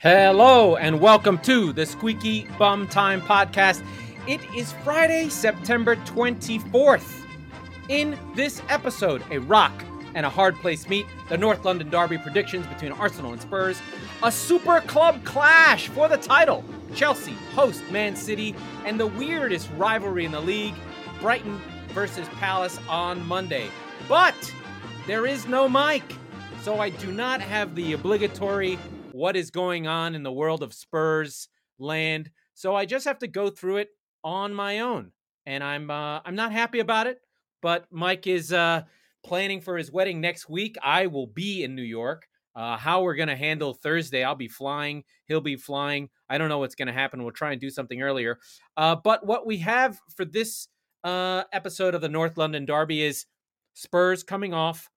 Hello and welcome to the Squeaky Bum Time podcast. It is Friday, September 24th. In this episode, a rock and a hard place meet, the North London Derby predictions between Arsenal and Spurs, a super club clash for the title, Chelsea host Man City, and the weirdest rivalry in the league, Brighton versus Palace on Monday. But there is no Mike, so I do not have the obligatory what is going on in the world of Spurs land. So I just have to go through it on my own, and I'm uh, I'm not happy about it. But Mike is uh, planning for his wedding next week. I will be in New York. Uh, how we're going to handle Thursday, I'll be flying. He'll be flying. I don't know what's going to happen. We'll try and do something earlier. Uh, but what we have for this uh, episode of the North London Derby is Spurs coming off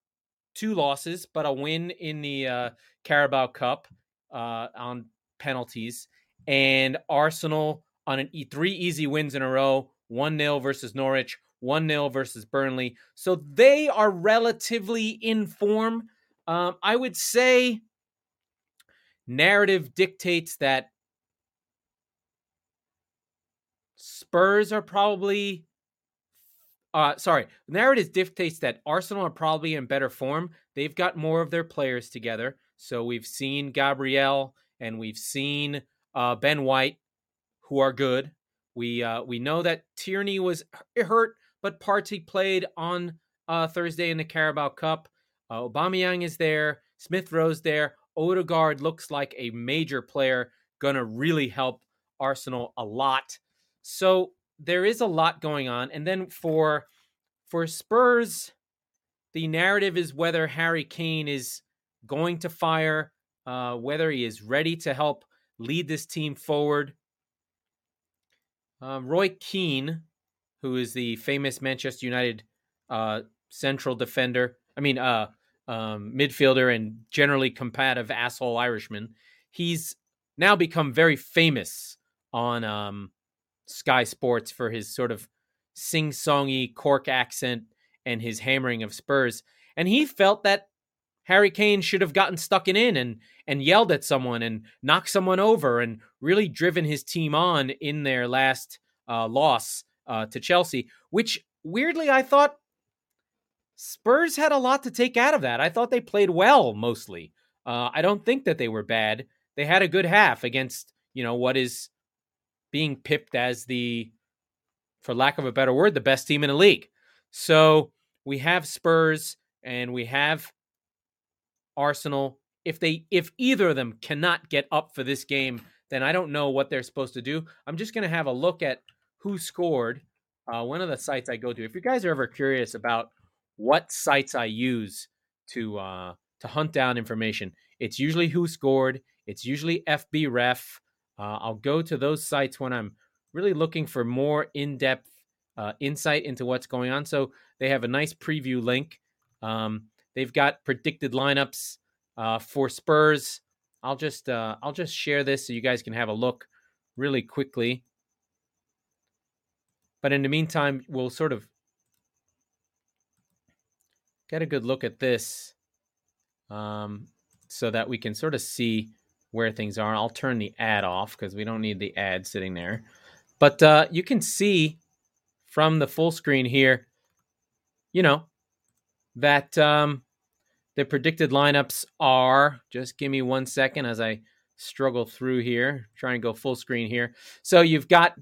two losses, but a win in the uh, Carabao Cup uh, on penalties, and Arsenal on an e- three easy wins in a row 1 0 versus Norwich, 1 0 versus Burnley. So they are relatively in form. Um, I would say narrative dictates that Spurs are probably uh sorry, narrative dictates that Arsenal are probably in better form. They've got more of their players together. So we've seen Gabriel and we've seen uh, Ben White, who are good. We uh, we know that Tierney was hurt, but Partey played on uh, Thursday in the Carabao Cup. Uh, Aubameyang is there. Smith Rowe's there. Odegaard looks like a major player, gonna really help Arsenal a lot. So there is a lot going on, and then for for Spurs, the narrative is whether Harry Kane is going to fire, uh, whether he is ready to help lead this team forward. Um, Roy Keane, who is the famous Manchester United uh, central defender, I mean, uh, um, midfielder and generally combative asshole Irishman, he's now become very famous on um, Sky Sports for his sort of sing songy Cork accent and his hammering of Spurs. And he felt that Harry Kane should have gotten stuck in and and yelled at someone and knocked someone over and really driven his team on in their last uh, loss uh, to Chelsea, which weirdly I thought Spurs had a lot to take out of that. I thought they played well mostly. Uh, I don't think that they were bad. They had a good half against you know what is being pipped as the, for lack of a better word, the best team in the league. So we have Spurs and we have Arsenal. If they if either of them cannot get up for this game, then I don't know what they're supposed to do. I'm just going to have a look at who scored. Uh, one of the sites I go to. If you guys are ever curious about what sites I use to uh, to hunt down information, it's usually who scored. It's usually FB Ref. Uh, I'll go to those sites when I'm really looking for more in depth uh, insight into what's going on. So they have a nice preview link. Um, They've got predicted lineups uh, for Spurs. I'll just uh, I'll just share this so you guys can have a look really quickly. But in the meantime, we'll sort of get a good look at this um, so that we can sort of see where things are. I'll turn the ad off because we don't need the ad sitting there. But uh, you can see from the full screen here, you know, that um, the predicted lineups are just give me one second as I struggle through here, try and go full screen here. So you've got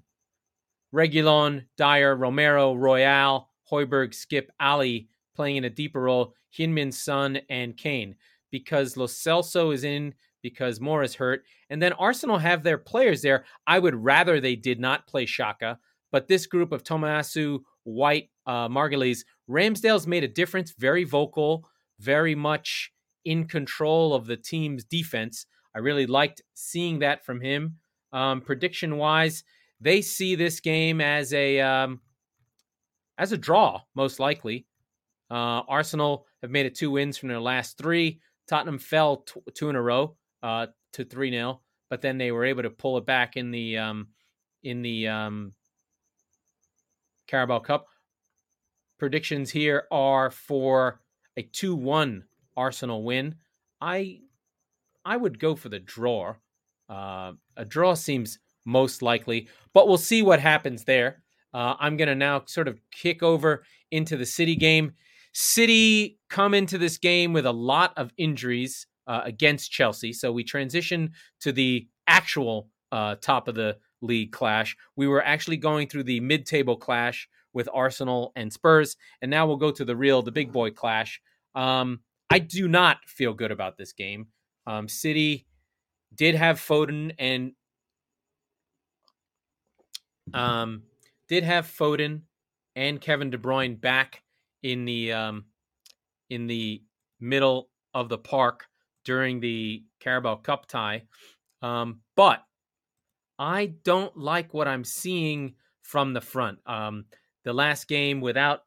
Reguilon, Dier, Romero, Royal, Højbjerg, Skip, Alli playing in a deeper role, Heung-min Son, and Kane. Because Lo Celso is in, because Moura is hurt. And then Arsenal have their players there. I would rather they did not play Xhaka, but this group of Tomiyasu, White, uh, Magalhães, Ramsdale's made a difference, very vocal very much in control of the team's defense. I really liked seeing that from him. Um, prediction wise, they see this game as a um, as a draw, most likely. Uh, Arsenal have made it two wins from their last three. Tottenham fell t- two in a row uh, to three 0 but then they were able to pull it back in the um, in the um, Carabao Cup. Predictions here are for a 2-1 Arsenal win. I I would go for the draw. Uh, a draw seems most likely, but we'll see what happens there. Uh, I'm going to now sort of kick over into the City game. City come into this game with a lot of injuries uh, against Chelsea. So we transition to the actual uh, top of the league clash. We were actually going through the mid table clash with Arsenal and Spurs. And now we'll go to the real, the big boy clash. Um, I do not feel good about this game. Um, City did have Foden and um, did have Foden and Kevin De Bruyne back in the um, in the middle of the park during the Carabao Cup tie. Um, but I don't like what I'm seeing from the front. Um, the last game without,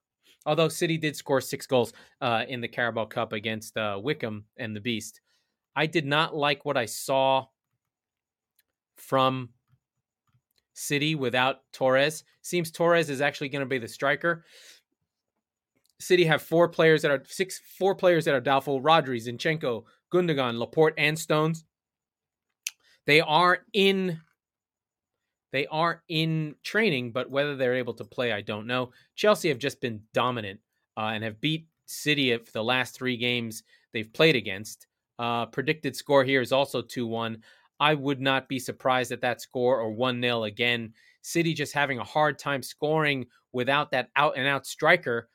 although City did score six goals uh, in the Carabao Cup against uh, Wycombe and the Beast, I did not like what I saw from City without Torres. Seems Torres is actually going to be the striker. City have four players that are six, four players that are doubtful: Rodri, Zinchenko, Gundogan, Laporte, and Stones. They are in they are in training, but whether they're able to play, I don't know. Chelsea have just been dominant uh, and have beat City for the last three games they've played against. Uh, predicted score here is also 2 1. I would not be surprised at that score or 1 0 again. City just having a hard time scoring without that out and out striker,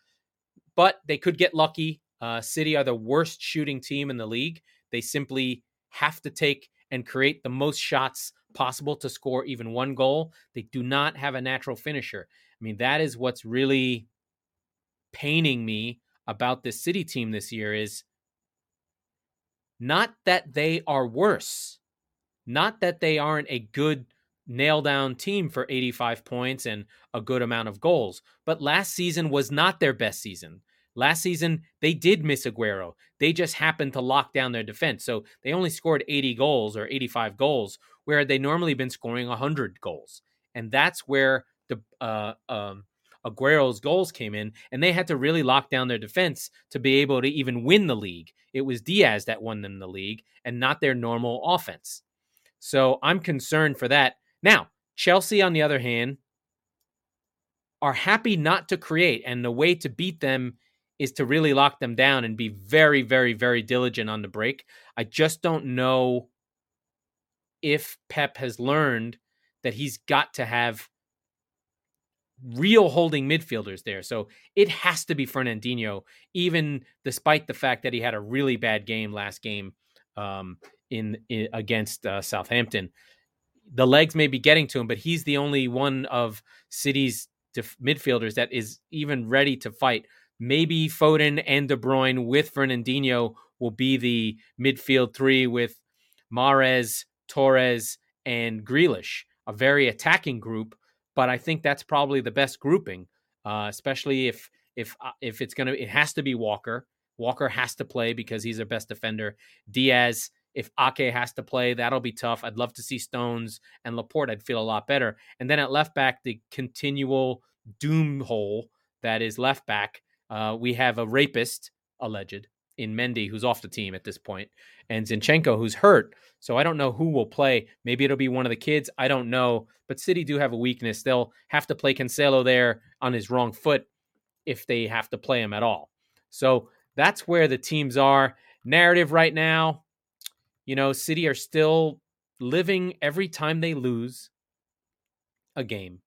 but they could get lucky. Uh, City are the worst shooting team in the league. They simply have to take and create the most shots possible to score even one goal. They do not have a natural finisher. I mean, that is what's really paining me about this City team this year is not that they are worse, not that they aren't a good nail down team for 85 points and a good amount of goals, but last season was not their best season. Last season, they did miss Aguero. They just happened to lock down their defense. So they only scored 80 goals or 85 goals, where they normally been scoring 100 goals. And that's where the uh, um, Aguero's goals came in, and they had to really lock down their defense to be able to even win the league. It was Dias that won them the league and not their normal offense. So I'm concerned for that. Now, Chelsea, on the other hand, are happy not to create, and the way to beat them is to really lock them down and be very, very, very diligent on the break. I just don't know if Pep has learned that he's got to have real holding midfielders there. So it has to be Fernandinho, even despite the fact that he had a really bad game last game um, in, in, against uh, Southampton. The legs may be getting to him, but he's the only one of City's def- midfielders that is even ready to fight maybe Foden and De Bruyne with Fernandinho will be the midfield three with Mahrez, Torres, and Grealish, a very attacking group. But I think that's probably the best grouping, uh, especially if if uh, if it's gonna it has to be Walker. Walker has to play because he's their best defender. Dias, if Ake has to play, that'll be tough. I'd love to see Stones and Laporte. I'd feel a lot better. And then at left back, the continual doom hole that is left back uh, we have a rapist alleged in Mendy, who's off the team at this point, and Zinchenko, who's hurt. So I don't know who will play. Maybe it'll be one of the kids. I don't know. But City do have a weakness. They'll have to play Cancelo there on his wrong foot if they have to play him at all. So that's where the teams are. Narrative right now, you know, City are still living every time they lose a game.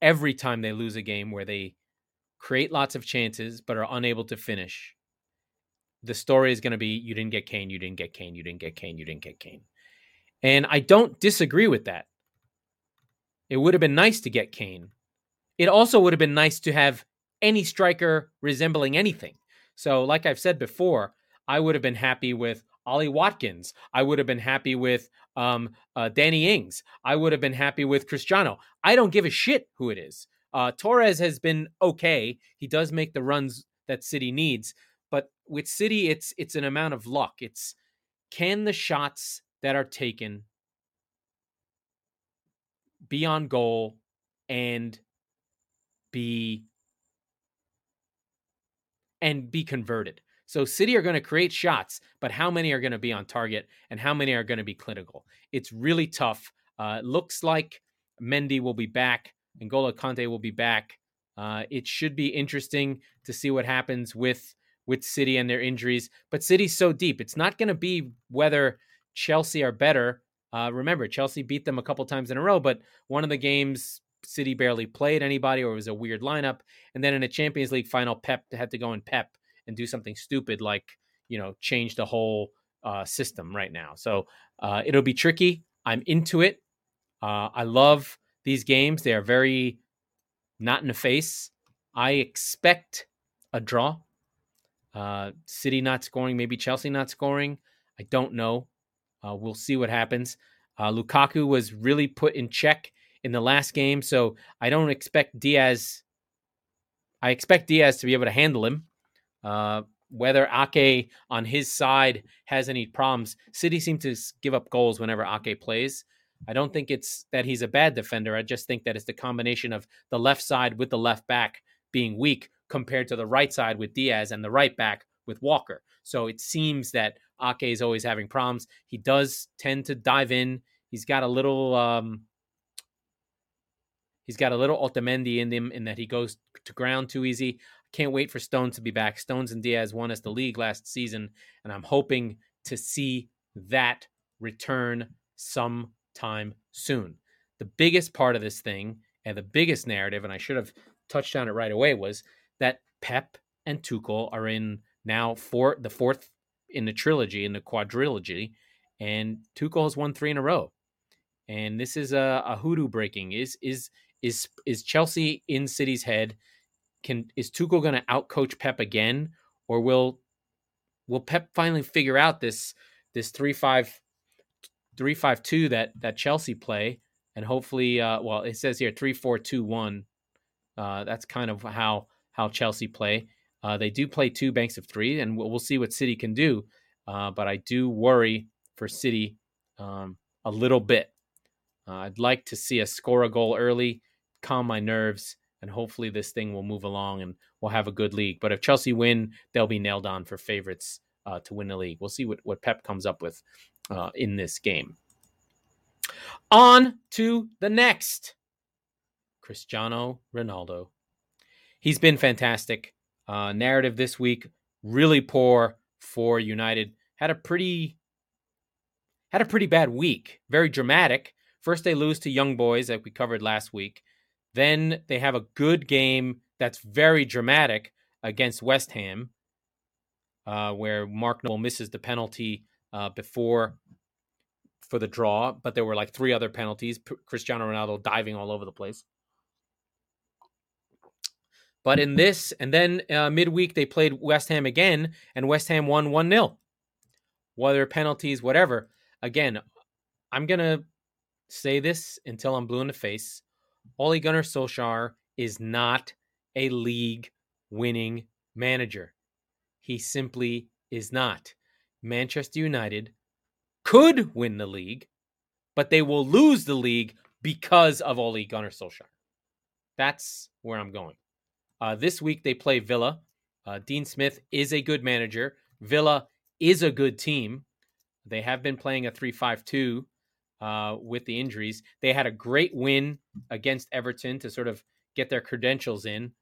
Every time they lose a game where they create lots of chances, but are unable to finish. The story is going to be you didn't get Kane, you didn't get Kane, you didn't get Kane, you didn't get Kane. And I don't disagree with that. It would have been nice to get Kane. It also would have been nice to have any striker resembling anything. So, like I've said before, I would have been happy with Ollie Watkins. I would have been happy with um, uh, Danny Ings. I would have been happy with Cristiano. I don't give a shit who it is. Uh, Torres has been okay. He does make the runs that City needs, but with City, it's it's an amount of luck. It's can the shots that are taken be on goal and be and be converted. So City are going to create shots, but how many are going to be on target and how many are going to be clinical? It's really tough. Uh, looks like Mendy will be back. N'Golo Kanté will be back. Uh, it should be interesting to see what happens with with City and their injuries. But City's so deep; it's not going to be whether Chelsea are better. Uh, remember, Chelsea beat them a couple times in a row, but one of the games City barely played anybody, or it was a weird lineup. And then in a Champions League final, Pep had to go and Pep and do something stupid like you know change the whole uh, system right now. So uh, it'll be tricky. I'm into it. Uh, I love these games. They are very not in the face. I expect a draw. Uh, City not scoring, maybe Chelsea not scoring. I don't know. Uh, we'll see what happens. Uh, Lukaku was really put in check in the last game, so I don't expect Dias. I expect Dias to be able to handle him. Uh, whether Ake on his side has any problems, City seem to give up goals whenever Ake plays. I don't think it's that he's a bad defender. I just think that it's the combination of the left side with the left back being weak compared to the right side with Dias and the right back with Walker. So it seems that Ake is always having problems. He does tend to dive in. He's got a little um, he's got a little Otamendi in him in that he goes to ground too easy. Can't wait for Stones to be back. Stones and Dias won us the league last season, and I'm hoping to see that return sometime soon. The biggest part of this thing and the biggest narrative, and I should have touched on it right away, was that Pep and Tuchel are in now for the fourth in the trilogy, in the quadrilogy, and Tuchel has won three in a row. And this is a, a hoodoo breaking. Is is is is Chelsea in City's head? Can is Tuchel going to outcoach Pep again, or will will Pep finally figure out this this three five three five two that that Chelsea play, and hopefully, uh, well, it says here three four two one. Uh, that's kind of how how Chelsea play. Uh, they do play two banks of three, and we'll, we'll see what City can do. Uh, but I do worry for City um, a little bit. Uh, I'd like to see us score a goal early, calm my nerves, and hopefully this thing will move along and we'll have a good league. But if Chelsea win, they'll be nailed on for favorites uh, to win the league. We'll see what, what Pep comes up with uh, in this game. On to the next Cristiano Ronaldo. He's been fantastic. Uh, narrative this week really poor for United. Had a pretty had a pretty bad week. Very dramatic. First they lose to Young Boys that we covered last week. Then they have a good game that's very dramatic against West Ham, uh, where Mark Noble misses the penalty uh, before for the draw, but there were like three other penalties. P- Cristiano Ronaldo diving all over the place. But in this, and then uh, midweek they played West Ham again, and West Ham won 1 0. Whether penalties, whatever. Again, I'm going to say this until I'm blue in the face. Ole Gunnar Solskjaer is not a league winning manager. He simply is not. Manchester United could win the league, but they will lose the league because of Ole Gunnar Solskjaer. That's where I'm going. Uh, this week they play Villa. Uh, Dean Smith is a good manager. Villa is a good team. They have been playing a 3 5 2 uh, with the injuries. They had a great win against Everton to sort of get their credentials in.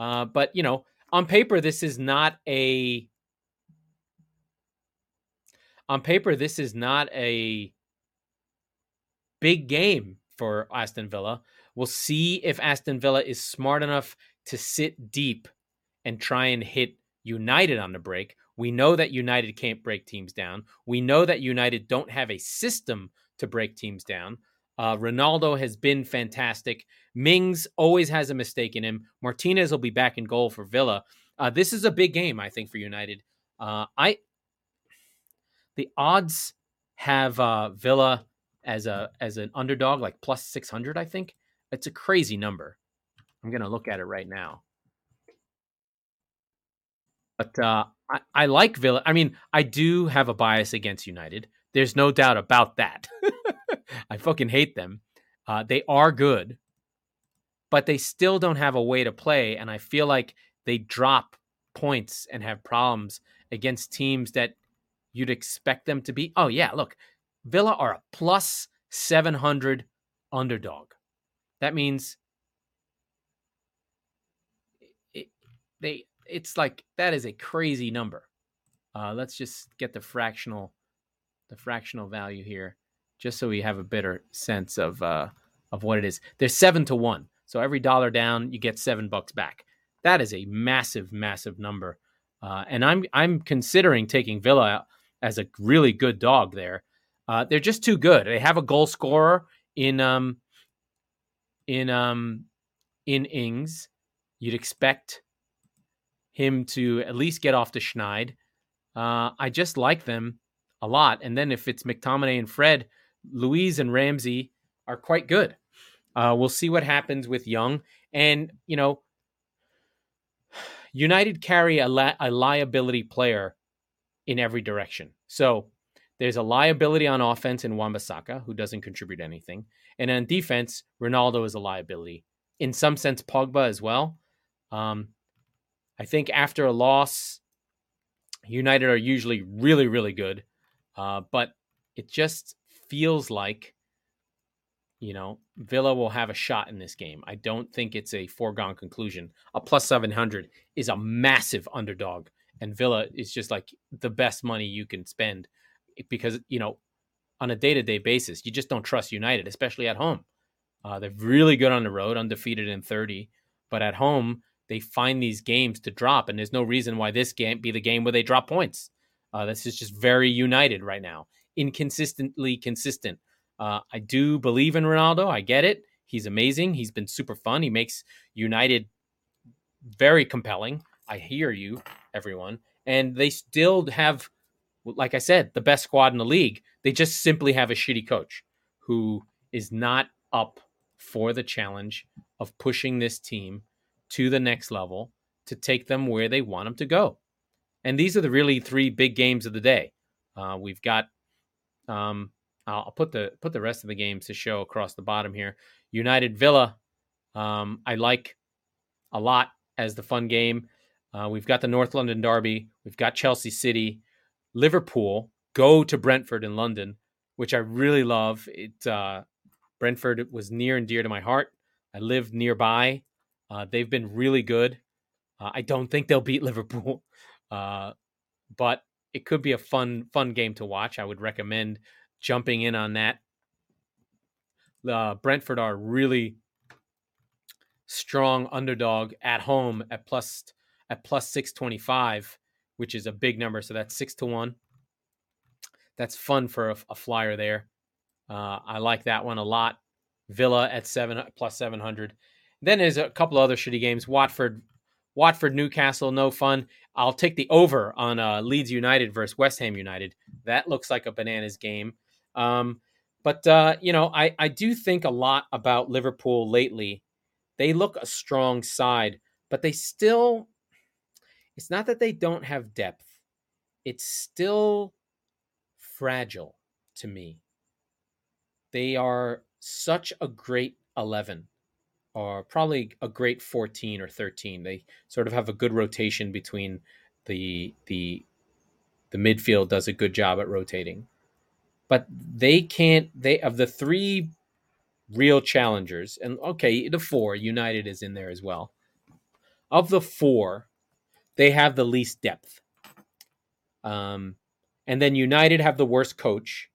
Uh, but, you know, on paper, this is not a. On paper, this is not a big game for Aston Villa. We'll see if Aston Villa is smart enough to sit deep and try and hit United on the break. We know that United can't break teams down. We know that United don't have a system to break teams down. Uh, Ronaldo has been fantastic. Mings always has a mistake in him. Martinez will be back in goal for Villa. Uh, this is a big game, I think, for United. Uh, I the odds have uh, Villa as a as an underdog, like plus six hundred. I think it's a crazy number. I'm gonna look at it right now. But uh, I, I like Villa. I mean, I do have a bias against United. There's no doubt about that. I fucking hate them. Uh, they are good, but they still don't have a way to play. And I feel like they drop points and have problems against teams that you'd expect them to be. Oh, yeah, look, Villa are a plus 700 underdog. That means it, they it's like that is a crazy number. Uh, let's just get the fractional the fractional value here just so we have a better sense of uh, of what it is. There's seven to one, so every dollar down, you get seven bucks back. That is a massive, massive number, uh, and I'm I'm considering taking Villa as a really good dog there. Uh, they're just too good. They have a goal scorer in um in um in Ings. You'd expect him to at least get off the Schneid. Uh, I just like them a lot. And then if it's McTominay and Fred, Luiz and Ramsey are quite good. Uh, we'll see what happens with Young. And, you know, United carry a, li- a liability player in every direction. So there's a liability on offense in Wan-Bissaka, who doesn't contribute anything. And on defense, Ronaldo is a liability. In some sense, Pogba as well. Um, I think after a loss, United are usually really, really good. Uh, but it just feels like, you know, Villa will have a shot in this game. I don't think it's a foregone conclusion. A plus 700 is a massive underdog, and Villa is just like the best money you can spend because, you know, on a day to day basis, you just don't trust United, especially at home. Uh, they're really good on the road, undefeated in 30, but at home, they find these games to drop, and there's no reason why this can't be the game where they drop points. Uh, this is just very united right now inconsistently consistent. Uh, I do believe in Ronaldo. I get it. He's amazing. He's been super fun. He makes United very compelling. I hear you, everyone. And they still have, like I said, the best squad in the league. They just simply have a shitty coach who is not up for the challenge of pushing this team to the next level to take them where they want them to go. And these are the really three big games of the day. Uh, we've got um, I'll put the put the rest of the games to show across the bottom here. United Villa, um, I like a lot as the fun game. Uh, we've got the North London Derby. We've got Chelsea City, Liverpool. Go to Brentford in London, which I really love. It uh, Brentford was near and dear to my heart. I live nearby. Uh, they've been really good. Uh, I don't think they'll beat Liverpool, uh, but it could be a fun fun game to watch. I would recommend jumping in on that. Uh, Brentford are really strong underdog at home at plus at plus 625 which is a big number. So that's six to one. That's fun for a, a flyer there. Uh, i like that one a lot. Villa at seven plus 700 then there's a couple other shitty games. Watford Watford, Newcastle, no fun. I'll take the over on uh, Leeds United versus West Ham United. That looks like a bananas game. Um, but uh, you know, I I do think a lot about Liverpool lately. They look a strong side, but they still. It's not that they don't have depth. It's still fragile to me. They are such a great eleven are probably a great 14 or 13. They sort of have a good rotation between the the the midfield does a good job at rotating. But they can't they of the three real challengers and okay, the four United is in there as well. Of the four, they have the least depth. Um and then United have the worst coach.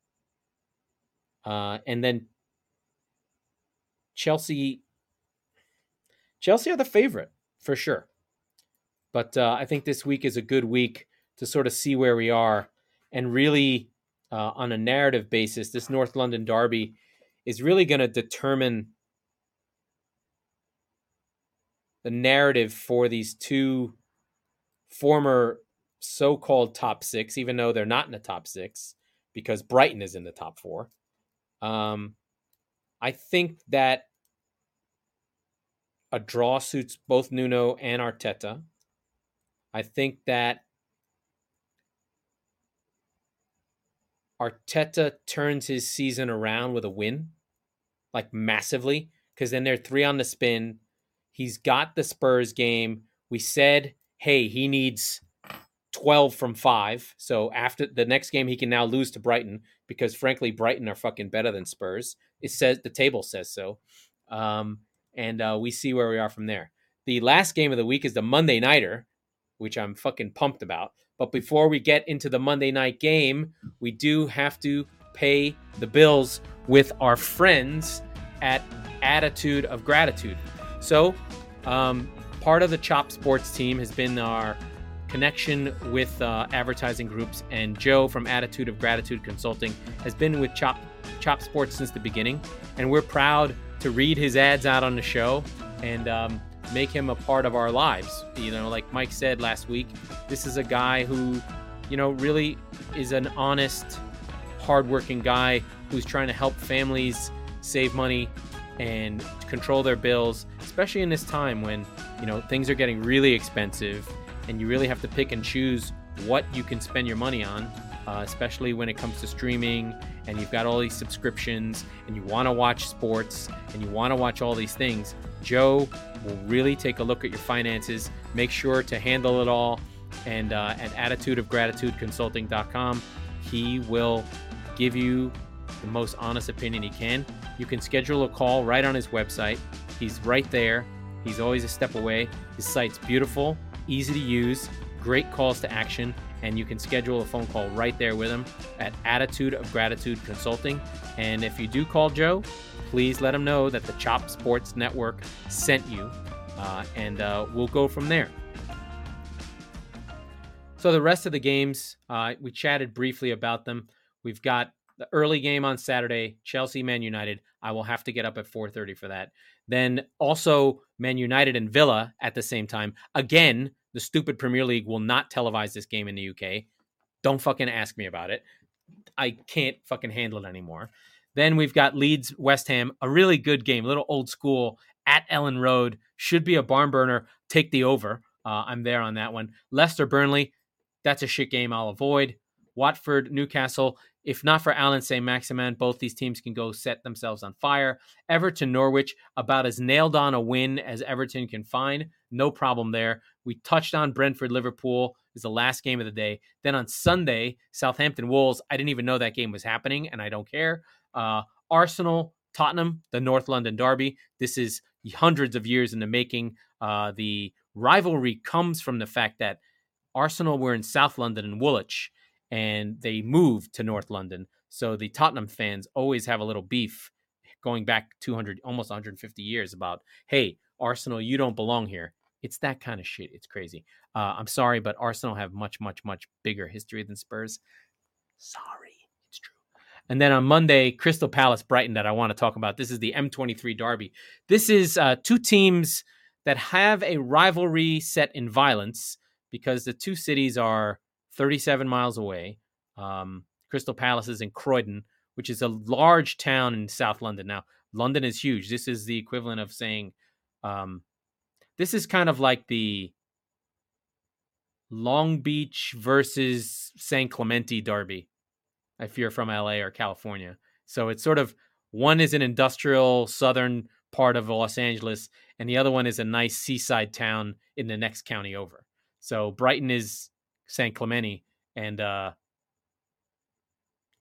Uh, and then Chelsea Chelsea are the favorite for sure. But uh, I think this week is a good week to sort of see where we are and really, uh, on a narrative basis, this North London derby is really going to determine the narrative for these two former so called top six, even though they're not in the top six because Brighton is in the top four. Um, I think that a draw suits both Nuno and Arteta. I think that Arteta turns his season around with a win, like massively, because then they're three on the spin. He's got the Spurs game. We said, hey, he needs 12 from five. So after the next game, he can now lose to Brighton because, frankly, Brighton are fucking better than Spurs. It says the table says so. Um, and uh, we see where we are from there. The last game of the week is the Monday Nighter, which I'm fucking pumped about. But before we get into the Monday night game, we do have to pay the bills with our friends at Attitude of Gratitude. So, um, part of the Chop Sports team has been our connection with uh, advertising groups, and Joe from Attitude of Gratitude Consulting has been with Chop Chop Sports since the beginning, and we're proud to read his ads out on the show and um, make him a part of our lives. You know, like Mike said last week, this is a guy who, you know, really is an honest, hardworking guy who's trying to help families save money and control their bills, especially in this time when, you know, things are getting really expensive and you really have to pick and choose what you can spend your money on, uh, especially when it comes to streaming and you've got all these subscriptions and you want to watch sports and you want to watch all these things. Joe will really take a look at your finances, make sure to handle it all. And uh, at attitudeofgratitudeconsulting.com, he will give you the most honest opinion he can. You can schedule a call right on his website. He's right there. He's always a step away. His site's beautiful, easy to use, great calls to action, and you can schedule a phone call right there with him at Attitude of Gratitude Consulting. And if you do call Joe, please let him know that the Chop Sports Network sent you, uh, and uh, we'll go from there. So the rest of the games, uh, we chatted briefly about them. We've got the early game on Saturday, Chelsea Man United. I will have to get up at 4:30 for that. Then also Man United and Villa at the same time. Again, the stupid Premier League will not televise this game in the UK. Don't fucking ask me about it. I can't fucking handle it anymore. Then we've got Leeds West Ham, a really good game, a little old school at Elland Road. Should be a barn burner. Take the over. Uh, I'm there on that one. Leicester Burnley, that's a shit game I'll avoid. Watford Newcastle, if not for Allan Saint-Maximin, both these teams can go set themselves on fire. Everton Norwich, about as nailed on a win as Everton can find. No problem there. We touched on Brentford Liverpool is the last game of the day. Then on Sunday, Southampton Wolves. I didn't even know that game was happening, and I don't care. Uh, Arsenal Tottenham, the North London Derby. This is hundreds of years in the making. Uh, the rivalry comes from the fact that Arsenal were in South London and Woolwich and they moved to North London. So the Tottenham fans always have a little beef going back 200, almost 150 years about, hey, Arsenal, you don't belong here. It's that kind of shit. It's crazy. Uh, I'm sorry, but Arsenal have much, much, much bigger history than Spurs. Sorry, it's true. And then on Monday, Crystal Palace Brighton that I want to talk about. This is the M23 Derby. This is uh, two teams that have a rivalry set in violence because the two cities are 37 miles away. Um, Crystal Palace is in Croydon, which is a large town in South London. Now, London is huge. This is the equivalent of saying, um, this is kind of like the Long Beach versus San Clemente Derby, I you're from LA or California. So it's sort of one is an industrial southern part of Los Angeles, and the other one is a nice seaside town in the next county over. So Brighton is San Clemente, and uh,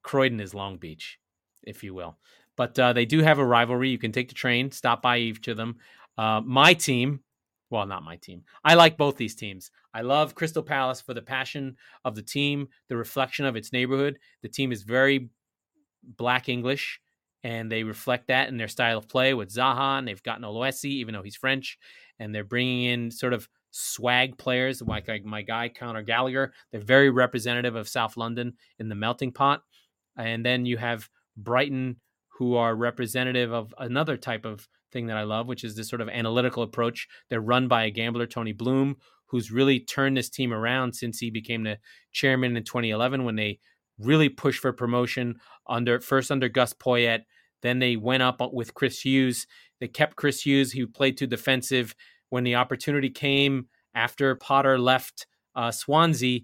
Croydon is Long Beach, if you will. But uh, they do have a rivalry. You can take the train, stop by each of them. Uh, my team, well, not my team. I like both these teams. I love Crystal Palace for the passion of the team, the reflection of its neighborhood. The team is very black English, and they reflect that in their style of play with Zaha, and they've gotten Olise, even though he's French, and they're bringing in sort of swag players like, like my guy Conor Gallagher. They're very representative of South London in the melting pot. And then you have Brighton, who are representative of another type of thing that I love, which is this sort of analytical approach. They're run by a gambler, Tony Bloom, who's really turned this team around since he became the chairman in 2011 when they really pushed for promotion under first under Gus Poyet. Then they went up with Chris Hughton. They kept Chris Hughton, who played too defensive when the opportunity came after Potter left uh, Swansea,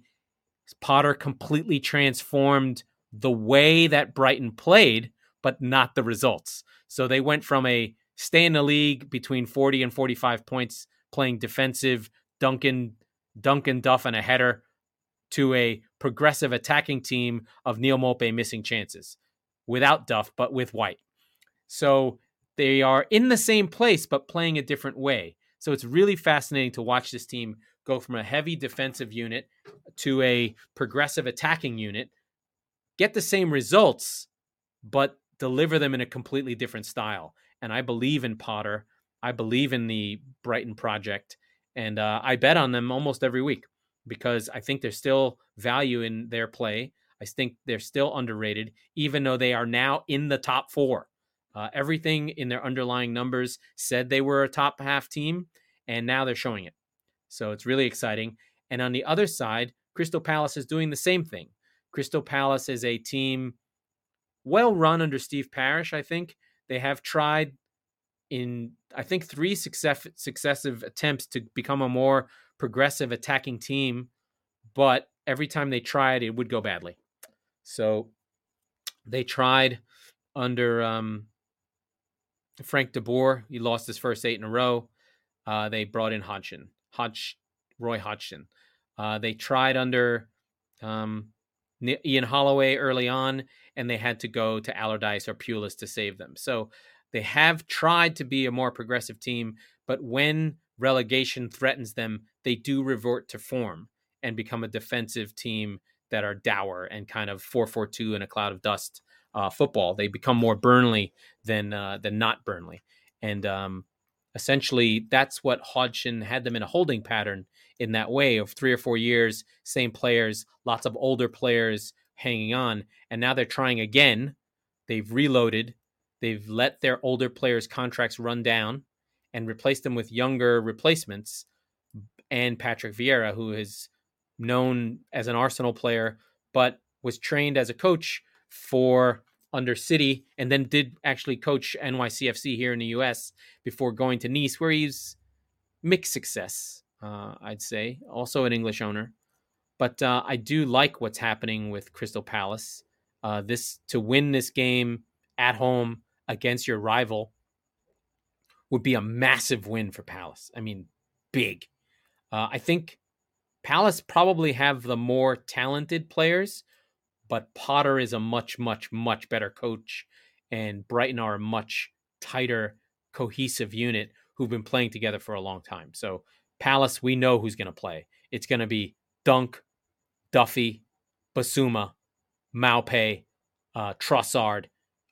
Potter completely transformed the way that Brighton played, but not the results. So they went from a stay in the league between 40 and 45 points, playing defensive, Duncan, Duncan Duff and a header, to a progressive attacking team of Neal Maupay missing chances without Duff, but with White. So they are in the same place, but playing a different way. So it's really fascinating to watch this team go from a heavy defensive unit to a progressive attacking unit, get the same results, but deliver them in a completely different style. And I believe in Potter. I believe in the Brighton project. And uh, I bet on them almost every week because I think there's still value in their play. I think they're still underrated, even though they are now in the top four. Uh, everything in their underlying numbers said they were a top half team, and now they're showing it. So it's really exciting. And on the other side, Crystal Palace is doing the same thing. Crystal Palace is a team well run under Steve Parish, I think. They have tried in, I think, three success, successive attempts to become a more progressive attacking team, but every time they tried, it would go badly. So they tried under um, Frank de Boer. He lost his first eight in a row. Uh, they brought in Hodgson, Hodge, Roy Hodgson. Uh, they tried under um, Ian Holloway early on, and they had to go to Allardyce or Pulis to save them. So they have tried to be a more progressive team, but when relegation threatens them, they do revert to form and become a defensive team that are dour and kind of 4-4-2 in a cloud of dust uh, football. They become more Burnley than uh, than not Burnley, and um, essentially that's what Hodgson had them in a holding pattern in that way of three or four years, same players, lots of older players hanging on, and now they're trying again. They've reloaded. They've let their older players' contracts run down and replaced them with younger replacements. And Patrick Vieira, who is known as an Arsenal player, but was trained as a coach for under City and then did actually coach NYCFC here in the US before going to Nice, where he's mixed success, uh, I'd say. Also an English owner. But uh, I do like what's happening with Crystal Palace. Uh, this to win this game at home against your rival would be a massive win for Palace. I mean, big. Uh, I think Palace probably have the more talented players, but Potter is a much, much, much better coach, and Brighton are a much tighter, cohesive unit who've been playing together for a long time. So Palace, we know who's going to play. It's going to be Dunk, Duffy, Bissouma, Maupay, uh, Trossard,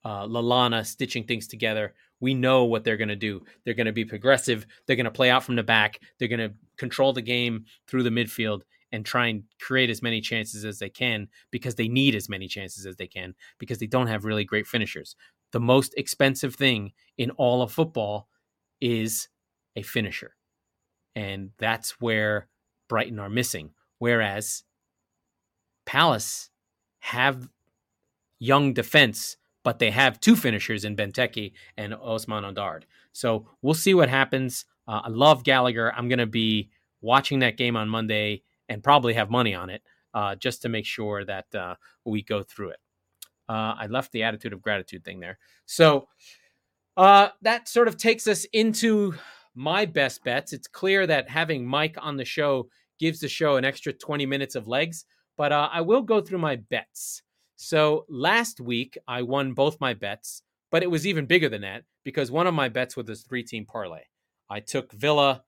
uh, Lallana stitching things together. We know what they're going to do. They're going to be progressive. They're going to play out from the back. They're going to control the game through the midfield and try and create as many chances as they can because they need as many chances as they can because they don't have really great finishers. The most expensive thing in all of football is a finisher. And that's where Brighton are missing. Whereas Palace have young defense but they have two finishers in Benteke and Odsonne Édouard. So we'll see what happens. Uh, I love Gallagher. I'm going to be watching that game on Monday and probably have money on it uh, just to make sure that uh, we go through it. Uh, I left the attitude of gratitude thing there. So uh, that sort of takes us into my best bets. It's clear that having Mike on the show gives the show an extra 20 minutes of legs, but uh, I will go through my bets. So last week I won both my bets, but it was even bigger than that because one of my bets was this three team parlay. I took Villa,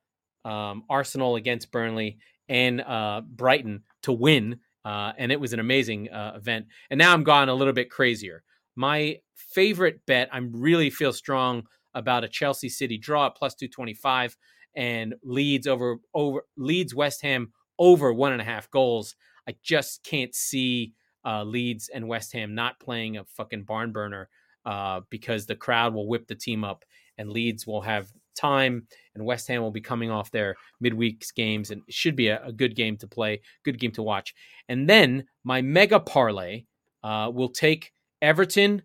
um, Arsenal against Burnley, and uh, Brighton to win. Uh, and it was an amazing uh, event. And now I'm gone a little bit crazier. My favorite bet, I really feel strong about a Chelsea City draw at plus 225 and Leeds over over Leeds West Ham over one and a half goals. I just can't see uh, Leeds and West Ham not playing a fucking barn burner uh, because the crowd will whip the team up and Leeds will have time and West Ham will be coming off their midweek games and it should be a, a good game to play, good game to watch. And then my mega parlay uh, will take Everton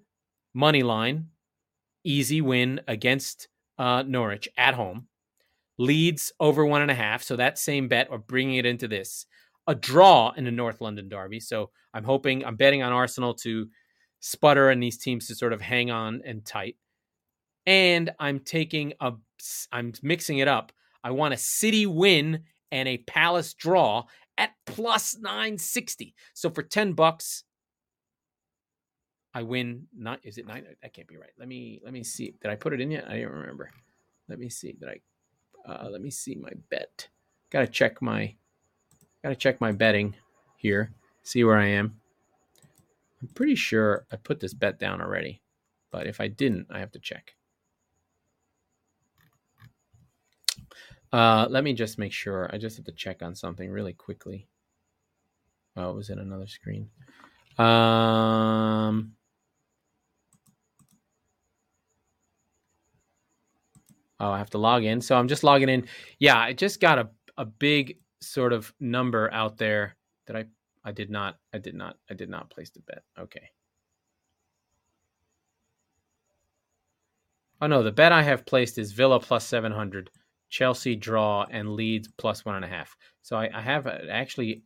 money line, easy win against uh, Norwich at home. Leeds over one and a half. So that same bet, or bringing it into this a draw in the North London Derby. So I'm hoping I'm betting on Arsenal to sputter and these teams to sort of hang on and tight. And I'm taking a I'm mixing it up. I want a City win and a Palace draw at plus 960. So for 10 bucks, I win not is it nine? That can't be right. Let me let me see. Did I put it in yet? I don't remember. Let me see. Did I uh, let me see my bet. Gotta check my gotta check my betting here. See where I am. I'm pretty sure I put this bet down already. But if I didn't, I have to check. Uh, let me just make sure. I just have to check on something really quickly. Oh, it was in another screen. Um, oh, I have to log in. So I'm just logging in. Yeah, I just got a, a big sort of number out there that I I did not I did not I did not place the bet. Okay. Oh no, the bet I have placed is Villa plus seven hundred. Chelsea draw and Leeds plus one and a half. So I, I have uh, actually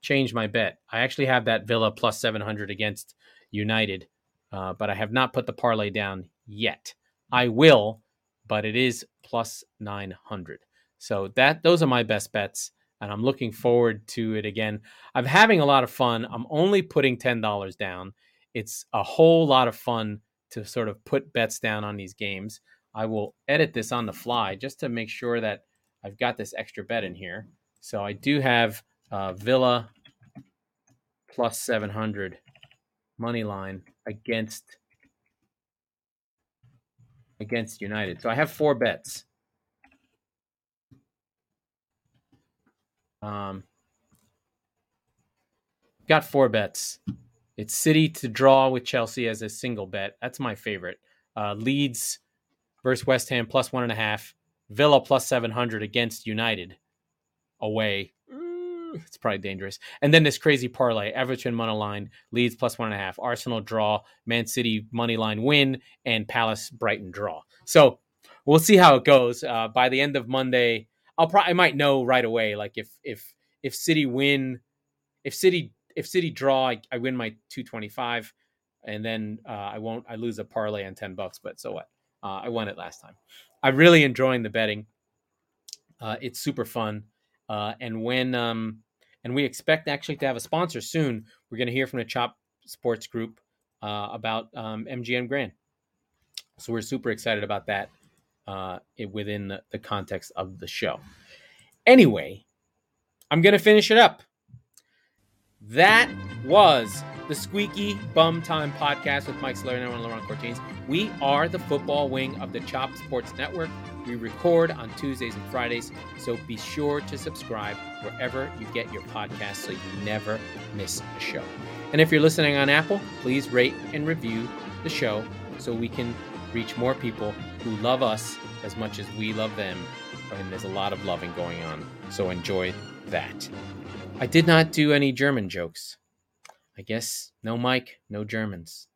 changed my bet. I actually have that Villa plus 700 against United, uh, but I have not put the parlay down yet. I will, but it is plus 900. So that those are my best bets, and I'm looking forward to it again. I'm having a lot of fun. I'm only putting ten dollars down. It's a whole lot of fun to sort of put bets down on these games. I will edit this on the fly just to make sure that I've got this extra bet in here. So I do have uh, Villa plus 700 money line against against United. So I have four bets. Um, got four bets. It's City to draw with Chelsea as a single bet. That's my favorite. Uh, Leeds versus West Ham plus one and a half. Villa plus 700 against United away. It's probably dangerous. And then this crazy parlay Everton money line, Leeds plus one and a half, Arsenal draw, Man City money line win, and Palace Brighton draw. So we'll see how it goes. Uh, by the end of Monday, I'll probably I might know right away. Like if if if City win, if City if City draw, I, I win my two twenty five, and then uh, I won't. I lose a parlay on ten bucks, but so what? Uh, I won it last time. I'm really enjoying the betting. Uh, it's super fun. Uh, and when um, and we expect actually to have a sponsor soon. We're going to hear from the Chop Sports Group uh, about um, MGM Grand. So we're super excited about that uh, it, within the, the context of the show. Anyway, I'm going to finish it up. That was the Squeaky Bum Time podcast with Mike Slater and Laurent Cortines. We are the football wing of the Chop Sports Network. We record on Tuesdays and Fridays, so be sure to subscribe wherever you get your podcasts so you never miss a show. And if you're listening on Apple, please rate and review the show so we can reach more people who love us as much as we love them. And there's a lot of loving going on, so enjoy that. I did not do any German jokes. I guess no Mike, no Germans.